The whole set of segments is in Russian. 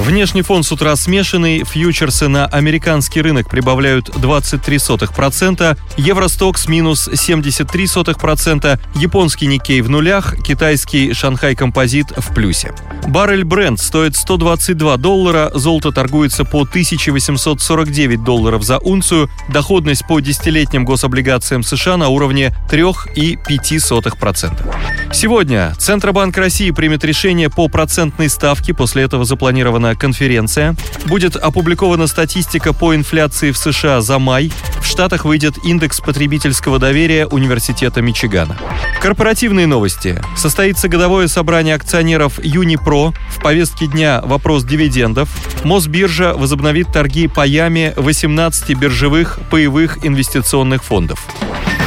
Внешний фон с утра смешанный, фьючерсы на американский рынок прибавляют 23%, Евростокс минус 73%, японский Никей в нулях, китайский Шанхай Композит в плюсе. Баррель Бренд стоит 122 доллара, золото торгуется по 1849 долларов за унцию, доходность по десятилетним гособлигациям США на уровне 3,5%. Сегодня Центробанк России примет решение по процентной ставке, после этого запланировано конференция. Будет опубликована статистика по инфляции в США за май. В Штатах выйдет индекс потребительского доверия Университета Мичигана. Корпоративные новости. Состоится годовое собрание акционеров Юнипро. В повестке дня вопрос дивидендов. Мосбиржа возобновит торги паями 18 биржевых паевых инвестиционных фондов.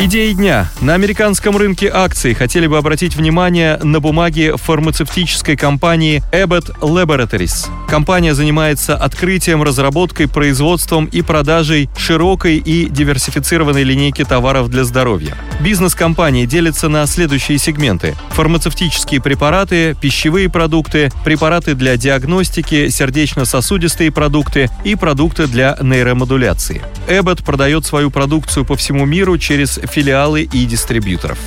Идеи дня. На американском рынке акций хотели бы обратить внимание на бумаги фармацевтической компании Abbott Laboratories. Компания занимается открытием, разработкой, производством и продажей широкой и диверсифицированной линейки товаров для здоровья. Бизнес компании делится на следующие сегменты. Фармацевтические препараты, пищевые продукты, препараты для диагностики, сердечно-сосудистые продукты и продукты для нейромодуляции. Abbott продает свою продукцию по всему миру через филиалы и дистрибьюторов.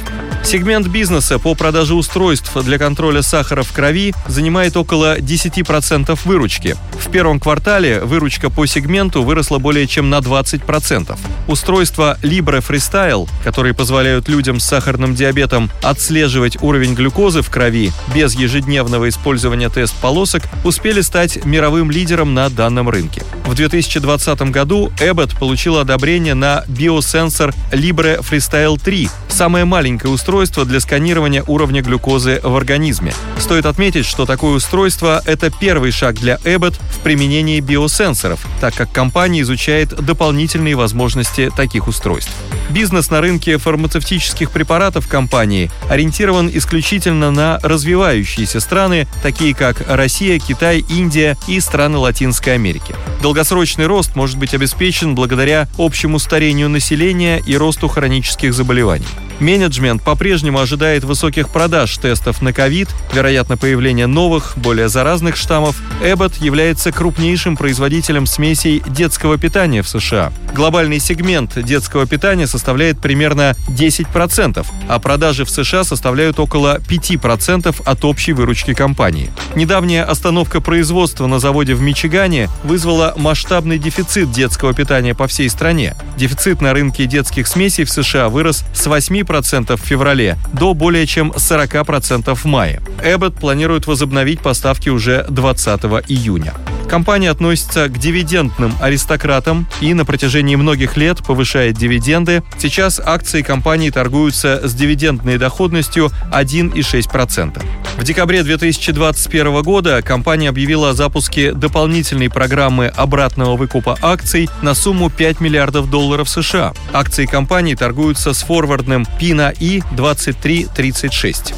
Сегмент бизнеса по продаже устройств для контроля сахара в крови занимает около 10% выручки. В первом квартале выручка по сегменту выросла более чем на 20%. Устройства Libre Freestyle, которые позволяют людям с сахарным диабетом отслеживать уровень глюкозы в крови без ежедневного использования тест-полосок, успели стать мировым лидером на данном рынке. В 2020 году Abbott получил одобрение на биосенсор Libre Freestyle 3, самое маленькое устройство для сканирования уровня глюкозы в организме. Стоит отметить, что такое устройство – это первый шаг для Abbott в применении биосенсоров, так как компания изучает дополнительные возможности таких устройств. Бизнес на рынке фармацевтических препаратов компании ориентирован исключительно на развивающиеся страны, такие как Россия, Китай, Индия и страны Латинской Америки. Долгосрочный рост может быть обеспечен благодаря общему старению населения и росту хронических заболеваний. Менеджмент по-прежнему ожидает высоких продаж тестов на ковид, вероятно появление новых, более заразных штаммов. Эббот является крупнейшим производителем смесей детского питания в США. Глобальный сегмент детского питания составляет примерно 10%, а продажи в США составляют около 5% от общей выручки компании. Недавняя остановка производства на заводе в Мичигане вызвала масштабный дефицит детского питания по всей стране. Дефицит на рынке детских смесей в США вырос с 8% 10% в феврале до более чем 40% в мае. Abbott планирует возобновить поставки уже 20 июня. Компания относится к дивидендным аристократам и на протяжении многих лет повышает дивиденды. Сейчас акции компании торгуются с дивидендной доходностью 1,6%. В декабре 2021 года компания объявила о запуске дополнительной программы обратного выкупа акций на сумму 5 миллиардов долларов США. Акции компании торгуются с форвардным PINA I 2336.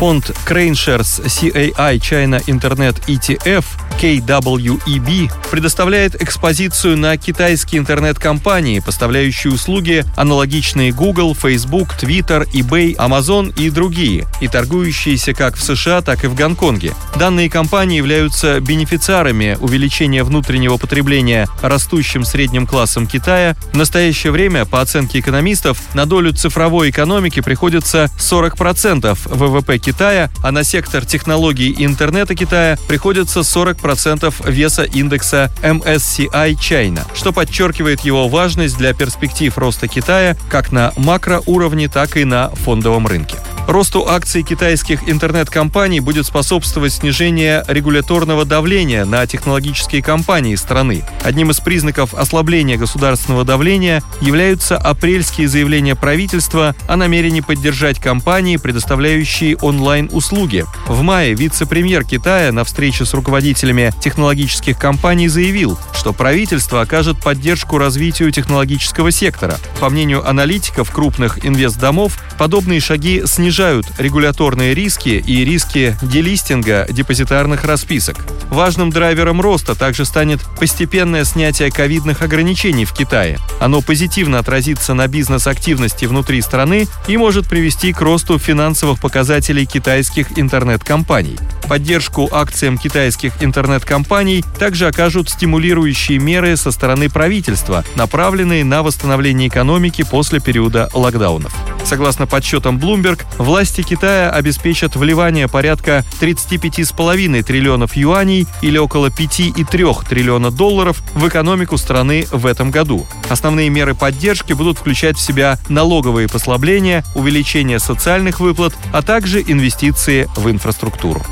Фонд CraneShares CAI China Internet ETF KWEB предоставляет экспозицию на китайские интернет-компании, поставляющие услуги, аналогичные Google, Facebook, Twitter, eBay, Amazon и другие, и торгующиеся как в США, так и в Гонконге. Данные компании являются бенефициарами увеличения внутреннего потребления растущим средним классом Китая. В настоящее время, по оценке экономистов, на долю цифровой экономики приходится 40% ВВП Китая, а на сектор технологий и интернета Китая приходится 40% 10% веса индекса MSCI China, что подчеркивает его важность для перспектив роста Китая как на макроуровне, так и на фондовом рынке. Росту акций китайских интернет-компаний будет способствовать снижение регуляторного давления на технологические компании страны. Одним из признаков ослабления государственного давления являются апрельские заявления правительства о намерении поддержать компании, предоставляющие онлайн-услуги. В мае вице-премьер Китая на встрече с руководителями технологических компаний заявил, что правительство окажет поддержку развитию технологического сектора. По мнению аналитиков крупных инвестдомов, подобные шаги снижают снижают регуляторные риски и риски делистинга депозитарных расписок. Важным драйвером роста также станет постепенное снятие ковидных ограничений в Китае. Оно позитивно отразится на бизнес-активности внутри страны и может привести к росту финансовых показателей китайских интернет-компаний. Поддержку акциям китайских интернет-компаний также окажут стимулирующие меры со стороны правительства, направленные на восстановление экономики после периода локдаунов. Согласно подсчетам Bloomberg, власти Китая обеспечат вливание порядка 35,5 триллионов юаней или около 5,3 триллиона долларов в экономику страны в этом году. Основные меры поддержки будут включать в себя налоговые послабления, увеличение социальных выплат, а также инвестиции в инфраструктуру.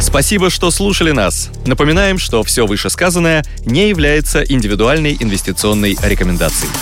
Спасибо, что слушали нас. Напоминаем, что все вышесказанное не является индивидуальной инвестиционной рекомендацией.